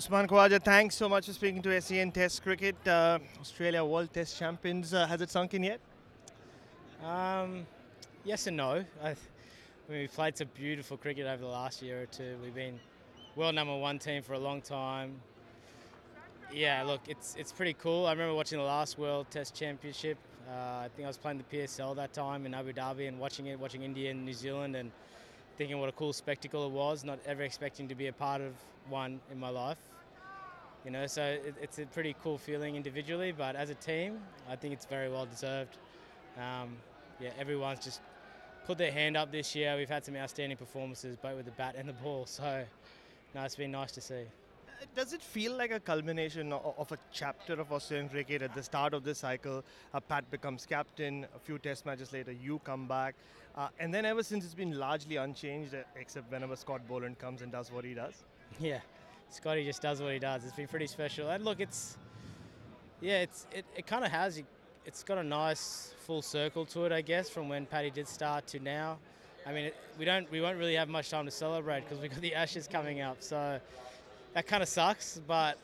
Usman Khawaja, thanks so much for speaking to SEN Test Cricket. Uh, Australia World Test Champions. Uh, has it sunk in yet? Um, yes and no. I, I mean, we've played some beautiful cricket over the last year or two. We've been world number one team for a long time. Yeah, look, it's it's pretty cool. I remember watching the last World Test Championship. Uh, I think I was playing the PSL that time in Abu Dhabi and watching it, watching India and New Zealand, and thinking what a cool spectacle it was. Not ever expecting to be a part of one in my life. You know, so it, it's a pretty cool feeling individually, but as a team, I think it's very well deserved. Um, yeah, everyone's just put their hand up this year. We've had some outstanding performances, both with the bat and the ball. So, no, it's been nice to see. Does it feel like a culmination of a chapter of Australian cricket at the start of this cycle? Uh, Pat becomes captain. A few Test matches later, you come back, uh, and then ever since it's been largely unchanged, uh, except whenever Scott Boland comes and does what he does. Yeah, Scotty just does what he does. It's been pretty special. And look, it's yeah, it's it, it kind of has it's got a nice full circle to it, I guess, from when Paddy did start to now. I mean, we don't we won't really have much time to celebrate because we've got the Ashes coming up, so that kind of sucks. But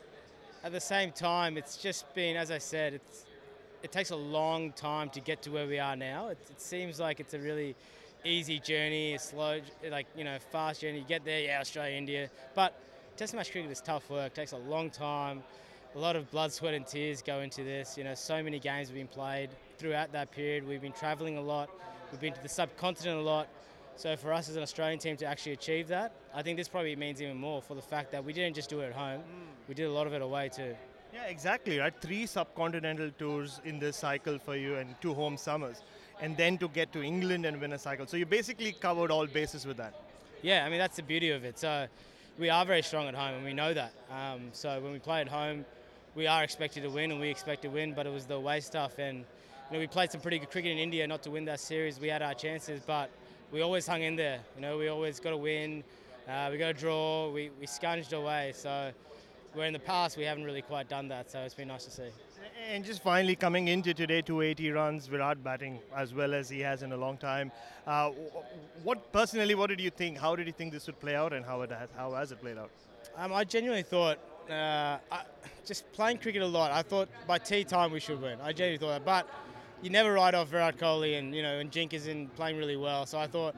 at the same time, it's just been, as I said, it's it takes a long time to get to where we are now. It, it seems like it's a really easy journey, a slow, like you know, fast journey. You get there, yeah, Australia, India, but Test match cricket is tough work. Takes a long time. A lot of blood, sweat, and tears go into this. You know, so many games have been played throughout that period. We've been travelling a lot. We've been to the subcontinent a lot. So for us as an Australian team to actually achieve that, I think this probably means even more for the fact that we didn't just do it at home. We did a lot of it away too. Yeah, exactly, right? Three subcontinental tours in this cycle for you and two home summers. And then to get to England and win a cycle. So you basically covered all bases with that. Yeah, I mean that's the beauty of it. So we are very strong at home, and we know that. Um, so when we play at home, we are expected to win, and we expect to win. But it was the away stuff, and you know we played some pretty good cricket in India, not to win that series. We had our chances, but we always hung in there. You know, we always got a win. Uh, we got a draw. We we scunged away. So where in the past we haven't really quite done that. So it's been nice to see. And just finally coming into today, 280 runs, Virat batting as well as he has in a long time. Uh, what personally, what did you think? How did you think this would play out, and how it has, how has it played out? Um, I genuinely thought, uh, I, just playing cricket a lot, I thought by tea time we should win. I genuinely thought that. But you never write off Virat Kohli and, you know, and Jink is in playing really well. So I thought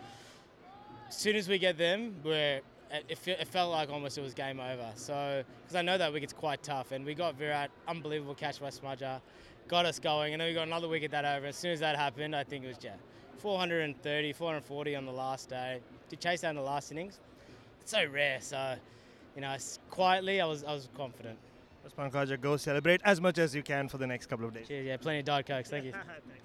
as soon as we get them, we're, it, it felt like almost it was game over. So, because I know that wicket's quite tough. And we got Virat, unbelievable catch by Smudger, got us going. And then we got another wicket that over. As soon as that happened, I think it was, yeah, 430, 440 on the last day. To chase down the last innings, it's so rare. So, you know, quietly, I was I was confident. Usman Khawaja, go celebrate as much as you can for the next couple of days. Cheers, yeah, plenty of Diet Cokes. Thank you.